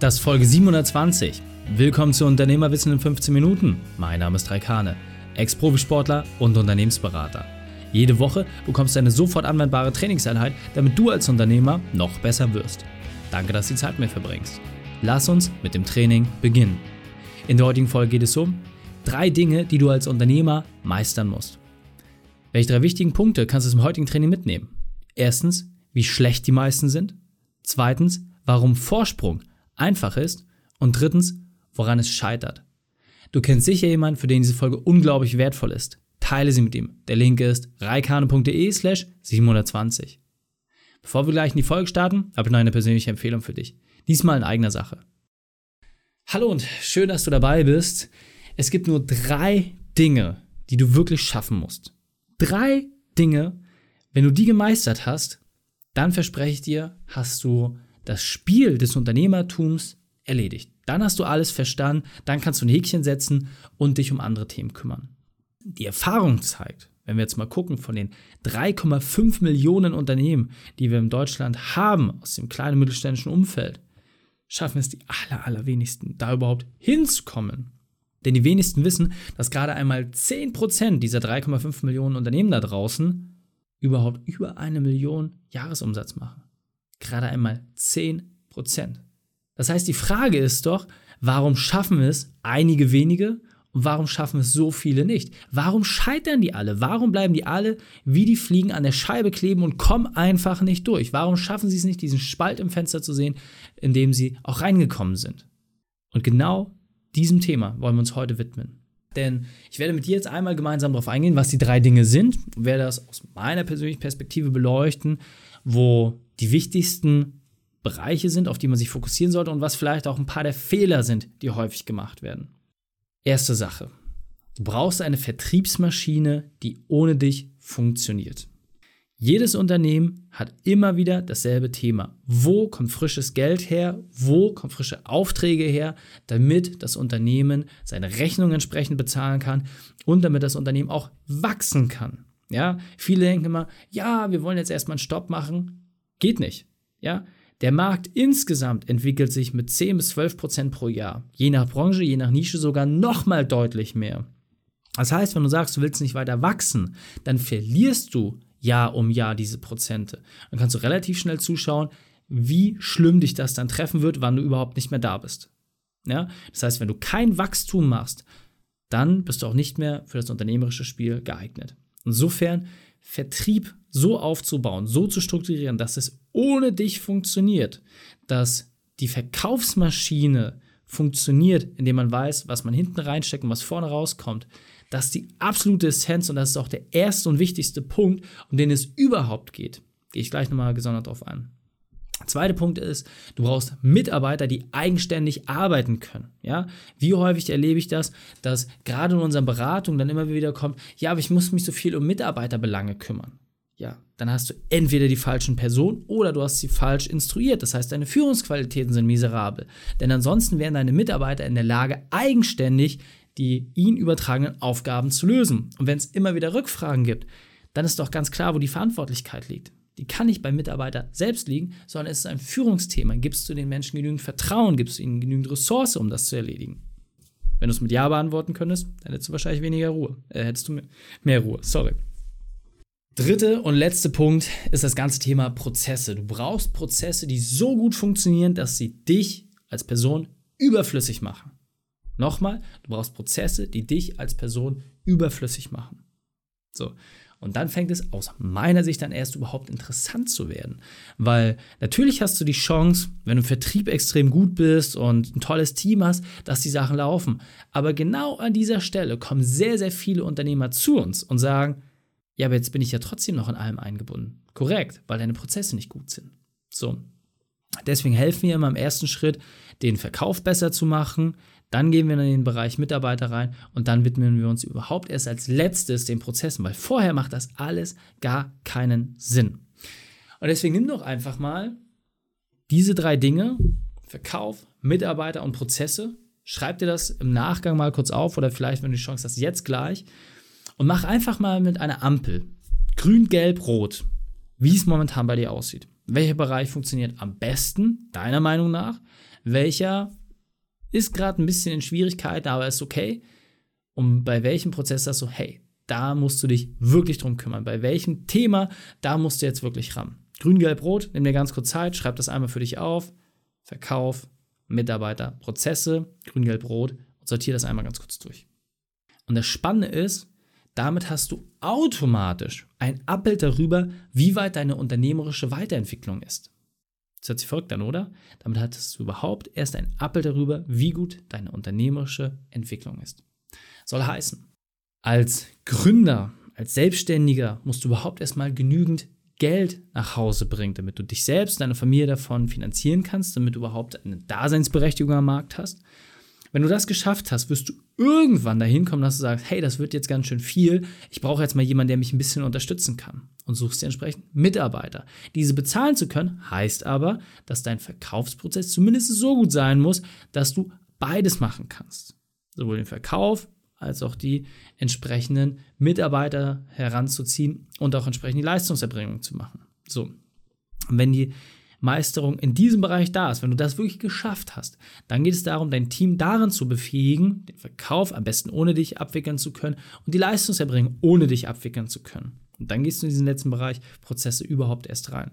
Das ist Folge 720. Willkommen zu Unternehmerwissen in 15 Minuten. Mein Name ist Raikane, Ex-Profisportler und Unternehmensberater. Jede Woche bekommst du eine sofort anwendbare Trainingseinheit, damit du als Unternehmer noch besser wirst. Danke, dass du die Zeit mit mir verbringst. Lass uns mit dem Training beginnen. In der heutigen Folge geht es um drei Dinge, die du als Unternehmer meistern musst. Welche drei wichtigen Punkte kannst du zum heutigen Training mitnehmen? Erstens, wie schlecht die meisten sind. Zweitens, warum Vorsprung einfach ist. Und drittens, woran es scheitert. Du kennst sicher jemanden, für den diese Folge unglaublich wertvoll ist. Teile sie mit ihm. Der Link ist reikane.de slash 720. Bevor wir gleich in die Folge starten, habe ich noch eine persönliche Empfehlung für dich. Diesmal in eigener Sache. Hallo und schön, dass du dabei bist. Es gibt nur drei Dinge, die du wirklich schaffen musst. Drei Dinge, wenn du die gemeistert hast, dann verspreche ich dir, hast du das Spiel des Unternehmertums erledigt. Dann hast du alles verstanden, dann kannst du ein Häkchen setzen und dich um andere Themen kümmern. Die Erfahrung zeigt, wenn wir jetzt mal gucken, von den 3,5 Millionen Unternehmen, die wir in Deutschland haben, aus dem kleinen mittelständischen Umfeld, schaffen es die aller, allerwenigsten, da überhaupt hinzukommen. Denn die wenigsten wissen, dass gerade einmal 10% dieser 3,5 Millionen Unternehmen da draußen überhaupt über eine Million Jahresumsatz machen. Gerade einmal 10%. Das heißt, die Frage ist doch, warum schaffen es einige wenige und warum schaffen es so viele nicht? Warum scheitern die alle? Warum bleiben die alle wie die Fliegen an der Scheibe kleben und kommen einfach nicht durch? Warum schaffen sie es nicht, diesen Spalt im Fenster zu sehen, in dem sie auch reingekommen sind? Und genau diesem Thema wollen wir uns heute widmen. Denn ich werde mit dir jetzt einmal gemeinsam darauf eingehen, was die drei Dinge sind, werde das aus meiner persönlichen Perspektive beleuchten, wo die wichtigsten Bereiche sind, auf die man sich fokussieren sollte und was vielleicht auch ein paar der Fehler sind, die häufig gemacht werden. Erste Sache. Du brauchst eine Vertriebsmaschine, die ohne dich funktioniert. Jedes Unternehmen hat immer wieder dasselbe Thema. Wo kommt frisches Geld her? Wo kommen frische Aufträge her, damit das Unternehmen seine Rechnung entsprechend bezahlen kann und damit das Unternehmen auch wachsen kann? Ja, viele denken immer, ja, wir wollen jetzt erstmal einen Stopp machen. Geht nicht. Ja, der Markt insgesamt entwickelt sich mit 10 bis 12 Prozent pro Jahr. Je nach Branche, je nach Nische sogar nochmal deutlich mehr. Das heißt, wenn du sagst, du willst nicht weiter wachsen, dann verlierst du Jahr um Jahr diese Prozente. Dann kannst du relativ schnell zuschauen, wie schlimm dich das dann treffen wird, wann du überhaupt nicht mehr da bist. Ja? Das heißt, wenn du kein Wachstum machst, dann bist du auch nicht mehr für das unternehmerische Spiel geeignet. Insofern Vertrieb so aufzubauen, so zu strukturieren, dass es ohne dich funktioniert, dass die Verkaufsmaschine funktioniert, indem man weiß, was man hinten reinsteckt und was vorne rauskommt, das ist die absolute Essenz und das ist auch der erste und wichtigste Punkt, um den es überhaupt geht. Gehe ich gleich nochmal gesondert drauf ein. Zweiter Punkt ist, du brauchst Mitarbeiter, die eigenständig arbeiten können. Ja? Wie häufig erlebe ich das, dass gerade in unseren Beratungen dann immer wieder kommt, ja, aber ich muss mich so viel um Mitarbeiterbelange kümmern. Ja, dann hast du entweder die falschen Personen oder du hast sie falsch instruiert. Das heißt, deine Führungsqualitäten sind miserabel. Denn ansonsten wären deine Mitarbeiter in der Lage, eigenständig die ihnen übertragenen Aufgaben zu lösen. Und wenn es immer wieder Rückfragen gibt, dann ist doch ganz klar, wo die Verantwortlichkeit liegt. Die kann nicht beim Mitarbeiter selbst liegen, sondern es ist ein Führungsthema. Gibst du den Menschen genügend Vertrauen, gibst du ihnen genügend Ressource, um das zu erledigen? Wenn du es mit Ja beantworten könntest, dann hättest du wahrscheinlich weniger Ruhe. Äh, hättest du mehr Ruhe, sorry. Dritte und letzte Punkt ist das ganze Thema Prozesse. Du brauchst Prozesse, die so gut funktionieren, dass sie dich als Person überflüssig machen. Nochmal, du brauchst Prozesse, die dich als Person überflüssig machen. So. Und dann fängt es aus meiner Sicht dann erst überhaupt interessant zu werden. Weil natürlich hast du die Chance, wenn du im Vertrieb extrem gut bist und ein tolles Team hast, dass die Sachen laufen. Aber genau an dieser Stelle kommen sehr, sehr viele Unternehmer zu uns und sagen, ja, aber jetzt bin ich ja trotzdem noch in allem eingebunden. Korrekt, weil deine Prozesse nicht gut sind. So. Deswegen helfen wir immer im ersten Schritt, den Verkauf besser zu machen, dann gehen wir in den Bereich Mitarbeiter rein und dann widmen wir uns überhaupt erst als letztes den Prozessen, weil vorher macht das alles gar keinen Sinn. Und deswegen nimm doch einfach mal diese drei Dinge, Verkauf, Mitarbeiter und Prozesse, schreib dir das im Nachgang mal kurz auf oder vielleicht, wenn du die Chance hast, jetzt gleich und mach einfach mal mit einer Ampel grün, gelb, rot, wie es momentan bei dir aussieht. Welcher Bereich funktioniert am besten, deiner Meinung nach? welcher ist gerade ein bisschen in Schwierigkeiten, aber ist okay. Und bei welchem Prozess sagst du, hey, da musst du dich wirklich drum kümmern. Bei welchem Thema, da musst du jetzt wirklich ran. Grün, Gelb, Rot, nimm dir ganz kurz Zeit, schreib das einmal für dich auf. Verkauf, Mitarbeiter, Prozesse, Grün, Gelb, Rot und sortiere das einmal ganz kurz durch. Und das Spannende ist, damit hast du automatisch ein Abbild darüber, wie weit deine unternehmerische Weiterentwicklung ist. Das hört sich verrückt an, oder? Damit hattest du überhaupt erst ein Abbild darüber, wie gut deine unternehmerische Entwicklung ist. Soll heißen, als Gründer, als Selbstständiger musst du überhaupt erstmal genügend Geld nach Hause bringen, damit du dich selbst, deine Familie davon finanzieren kannst, damit du überhaupt eine Daseinsberechtigung am Markt hast. Wenn du das geschafft hast, wirst du irgendwann dahin kommen, dass du sagst, hey, das wird jetzt ganz schön viel, ich brauche jetzt mal jemanden, der mich ein bisschen unterstützen kann. Und suchst dir entsprechend Mitarbeiter. Diese bezahlen zu können, heißt aber, dass dein Verkaufsprozess zumindest so gut sein muss, dass du beides machen kannst. Sowohl den Verkauf als auch die entsprechenden Mitarbeiter heranzuziehen und auch entsprechend die Leistungserbringung zu machen. So. Und wenn die Meisterung in diesem Bereich da ist, wenn du das wirklich geschafft hast, dann geht es darum, dein Team darin zu befähigen, den Verkauf am besten ohne dich abwickeln zu können und die Leistungserbringung ohne dich abwickeln zu können. Und dann gehst du in diesen letzten Bereich Prozesse überhaupt erst rein.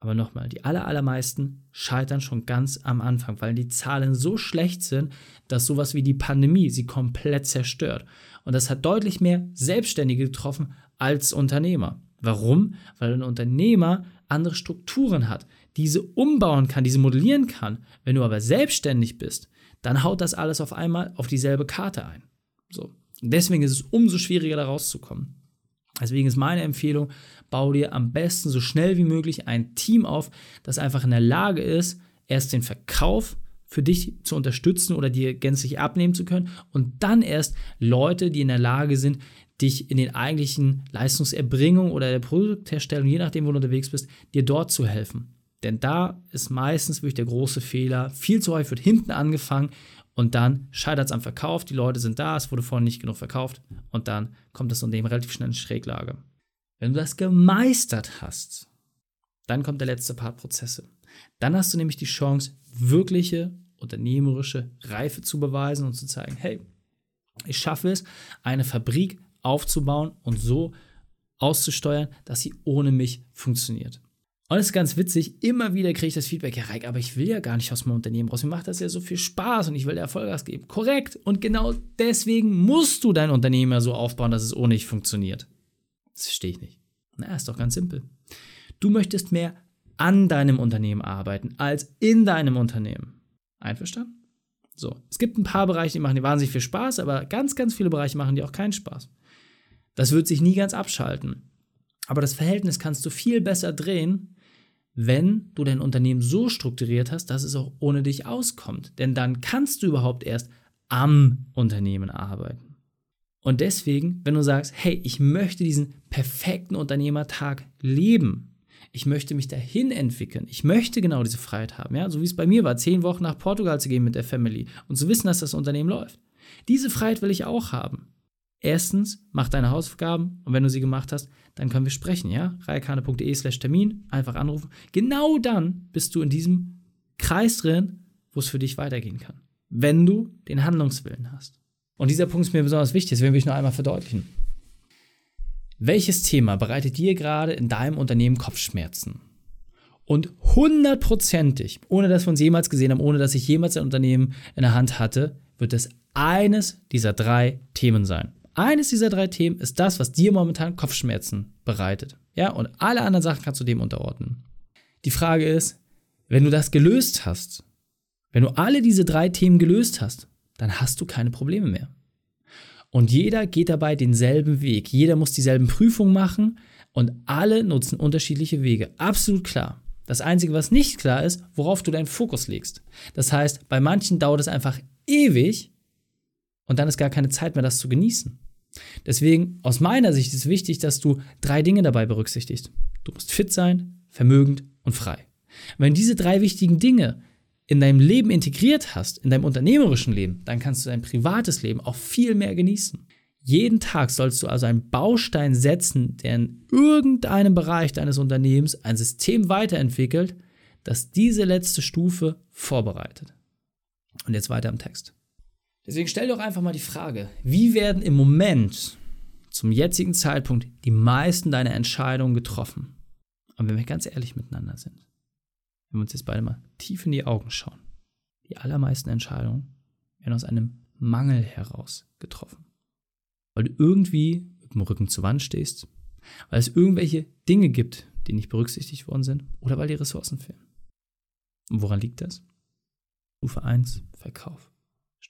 Aber nochmal, die aller, allermeisten scheitern schon ganz am Anfang, weil die Zahlen so schlecht sind, dass sowas wie die Pandemie sie komplett zerstört. Und das hat deutlich mehr Selbstständige getroffen als Unternehmer. Warum? Weil ein Unternehmer andere Strukturen hat, diese umbauen kann, diese modellieren kann. Wenn du aber selbstständig bist, dann haut das alles auf einmal auf dieselbe Karte ein. So. Deswegen ist es umso schwieriger, da rauszukommen. Deswegen ist meine Empfehlung, bau dir am besten so schnell wie möglich ein Team auf, das einfach in der Lage ist, erst den Verkauf für dich zu unterstützen oder dir gänzlich abnehmen zu können und dann erst Leute, die in der Lage sind, dich in den eigentlichen Leistungserbringung oder der Produktherstellung, je nachdem, wo du unterwegs bist, dir dort zu helfen. Denn da ist meistens wirklich der große Fehler. Viel zu häufig wird hinten angefangen und dann scheitert es am Verkauf. Die Leute sind da, es wurde vorhin nicht genug verkauft und dann kommt das Unternehmen relativ schnell in Schräglage. Wenn du das gemeistert hast, dann kommt der letzte Part Prozesse. Dann hast du nämlich die Chance, wirkliche unternehmerische Reife zu beweisen und zu zeigen, hey, ich schaffe es, eine Fabrik aufzubauen und so auszusteuern, dass sie ohne mich funktioniert. Und es ist ganz witzig, immer wieder kriege ich das Feedback, ja, Reik, aber ich will ja gar nicht aus meinem Unternehmen raus. Mir macht das ja so viel Spaß und ich will Erfolggas geben. Korrekt. Und genau deswegen musst du dein Unternehmen ja so aufbauen, dass es ohne dich funktioniert. Das verstehe ich nicht. Na, ist doch ganz simpel. Du möchtest mehr an deinem Unternehmen arbeiten als in deinem Unternehmen. Einverstanden? So. Es gibt ein paar Bereiche, die machen dir wahnsinnig viel Spaß, aber ganz, ganz viele Bereiche machen dir auch keinen Spaß. Das wird sich nie ganz abschalten. Aber das Verhältnis kannst du viel besser drehen, wenn du dein Unternehmen so strukturiert hast, dass es auch ohne dich auskommt. Denn dann kannst du überhaupt erst am Unternehmen arbeiten. Und deswegen, wenn du sagst, hey, ich möchte diesen perfekten Unternehmertag leben, ich möchte mich dahin entwickeln, ich möchte genau diese Freiheit haben, ja, so wie es bei mir war, zehn Wochen nach Portugal zu gehen mit der Family und zu wissen, dass das Unternehmen läuft. Diese Freiheit will ich auch haben. Erstens, mach deine Hausaufgaben und wenn du sie gemacht hast, dann können wir sprechen, ja? reikane.de slash Termin, einfach anrufen. Genau dann bist du in diesem Kreis drin, wo es für dich weitergehen kann. Wenn du den Handlungswillen hast. Und dieser Punkt ist mir besonders wichtig, das will ich noch einmal verdeutlichen. Welches Thema bereitet dir gerade in deinem Unternehmen Kopfschmerzen? Und hundertprozentig, ohne dass wir uns jemals gesehen haben, ohne dass ich jemals ein Unternehmen in der Hand hatte, wird es eines dieser drei Themen sein. Eines dieser drei Themen ist das, was dir momentan Kopfschmerzen bereitet. Ja, und alle anderen Sachen kannst du dem unterordnen. Die Frage ist, wenn du das gelöst hast, wenn du alle diese drei Themen gelöst hast, dann hast du keine Probleme mehr. Und jeder geht dabei denselben Weg. Jeder muss dieselben Prüfungen machen und alle nutzen unterschiedliche Wege. Absolut klar. Das Einzige, was nicht klar ist, worauf du deinen Fokus legst. Das heißt, bei manchen dauert es einfach ewig und dann ist gar keine Zeit mehr, das zu genießen. Deswegen, aus meiner Sicht ist wichtig, dass du drei Dinge dabei berücksichtigst. Du musst fit sein, vermögend und frei. wenn diese drei wichtigen Dinge in deinem Leben integriert hast, in deinem unternehmerischen Leben, dann kannst du dein privates Leben auch viel mehr genießen. Jeden Tag sollst du also einen Baustein setzen, der in irgendeinem Bereich deines Unternehmens ein System weiterentwickelt, das diese letzte Stufe vorbereitet. Und jetzt weiter im Text. Deswegen stell doch einfach mal die Frage, wie werden im Moment, zum jetzigen Zeitpunkt, die meisten deiner Entscheidungen getroffen? Und wenn wir ganz ehrlich miteinander sind, wenn wir uns jetzt beide mal tief in die Augen schauen, die allermeisten Entscheidungen werden aus einem Mangel heraus getroffen. Weil du irgendwie mit dem Rücken zur Wand stehst, weil es irgendwelche Dinge gibt, die nicht berücksichtigt worden sind oder weil die Ressourcen fehlen. Und woran liegt das? Stufe 1, Verkauf.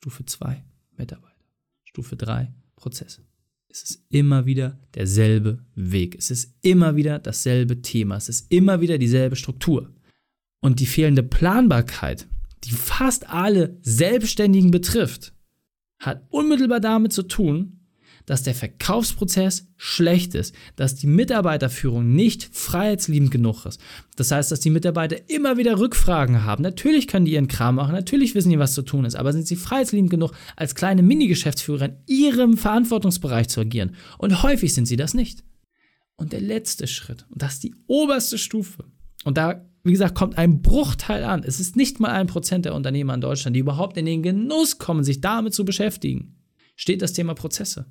Stufe 2, Mitarbeiter. Stufe 3, Prozesse. Es ist immer wieder derselbe Weg. Es ist immer wieder dasselbe Thema. Es ist immer wieder dieselbe Struktur. Und die fehlende Planbarkeit, die fast alle Selbstständigen betrifft, hat unmittelbar damit zu tun, dass der Verkaufsprozess schlecht ist, dass die Mitarbeiterführung nicht freiheitsliebend genug ist. Das heißt, dass die Mitarbeiter immer wieder Rückfragen haben. Natürlich können die ihren Kram machen, natürlich wissen die, was zu tun ist, aber sind sie freiheitsliebend genug, als kleine Mini-Geschäftsführer in ihrem Verantwortungsbereich zu agieren? Und häufig sind sie das nicht. Und der letzte Schritt, und das ist die oberste Stufe, und da, wie gesagt, kommt ein Bruchteil an. Es ist nicht mal ein Prozent der Unternehmer in Deutschland, die überhaupt in den Genuss kommen, sich damit zu beschäftigen. Steht das Thema Prozesse.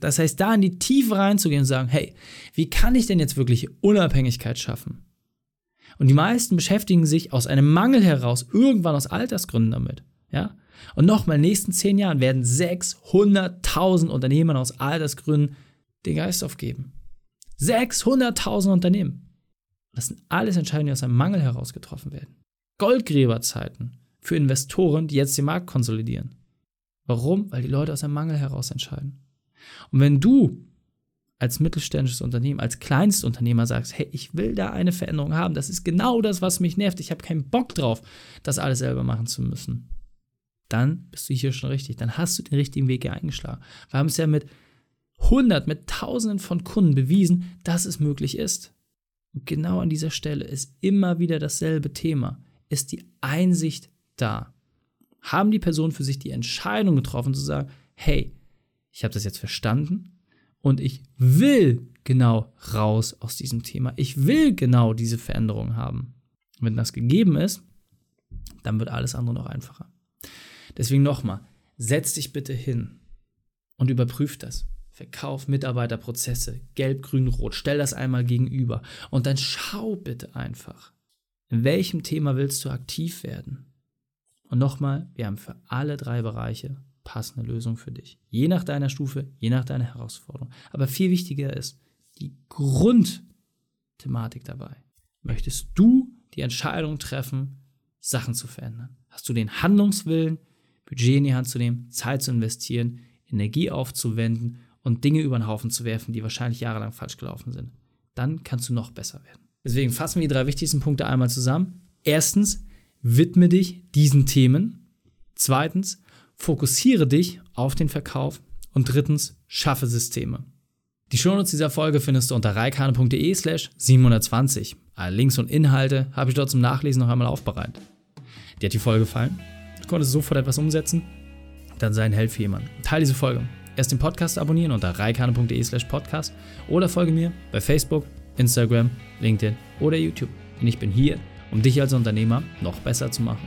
Das heißt, da in die Tiefe reinzugehen und sagen, hey, wie kann ich denn jetzt wirklich Unabhängigkeit schaffen? Und die meisten beschäftigen sich aus einem Mangel heraus, irgendwann aus Altersgründen damit. Ja? Und nochmal, in den nächsten zehn Jahren werden 600.000 Unternehmer aus Altersgründen den Geist aufgeben. 600.000 Unternehmen. Das sind alles Entscheidungen, die aus einem Mangel heraus getroffen werden. Goldgräberzeiten für Investoren, die jetzt den Markt konsolidieren. Warum? Weil die Leute aus einem Mangel heraus entscheiden. Und wenn du als mittelständisches Unternehmen, als Kleinstunternehmer sagst, hey, ich will da eine Veränderung haben, das ist genau das, was mich nervt, ich habe keinen Bock drauf, das alles selber machen zu müssen, dann bist du hier schon richtig, dann hast du den richtigen Weg hier eingeschlagen. Wir haben es ja mit hundert, mit tausenden von Kunden bewiesen, dass es möglich ist. Und genau an dieser Stelle ist immer wieder dasselbe Thema. Ist die Einsicht da? Haben die Personen für sich die Entscheidung getroffen zu sagen, hey, ich habe das jetzt verstanden und ich will genau raus aus diesem Thema. Ich will genau diese Veränderung haben. wenn das gegeben ist, dann wird alles andere noch einfacher. Deswegen nochmal, setz dich bitte hin und überprüf das. Verkauf, Mitarbeiterprozesse, gelb, grün, rot. Stell das einmal gegenüber. Und dann schau bitte einfach, in welchem Thema willst du aktiv werden? Und nochmal, wir haben für alle drei Bereiche passende Lösung für dich. Je nach deiner Stufe, je nach deiner Herausforderung. Aber viel wichtiger ist die Grundthematik dabei. Möchtest du die Entscheidung treffen, Sachen zu verändern? Hast du den Handlungswillen, Budget in die Hand zu nehmen, Zeit zu investieren, Energie aufzuwenden und Dinge über den Haufen zu werfen, die wahrscheinlich jahrelang falsch gelaufen sind? Dann kannst du noch besser werden. Deswegen fassen wir die drei wichtigsten Punkte einmal zusammen. Erstens, widme dich diesen Themen. Zweitens, Fokussiere dich auf den Verkauf. Und drittens, schaffe Systeme. Die Shownotes dieser Folge findest du unter reikane.de slash 720. Alle Links und Inhalte habe ich dort zum Nachlesen noch einmal aufbereitet. Dir hat die Folge gefallen? Du konntest sofort etwas umsetzen? Dann sei ein Held für jemanden. Teile diese Folge. Erst den Podcast abonnieren unter reikane.de slash podcast oder folge mir bei Facebook, Instagram, LinkedIn oder YouTube. Denn ich bin hier, um dich als Unternehmer noch besser zu machen.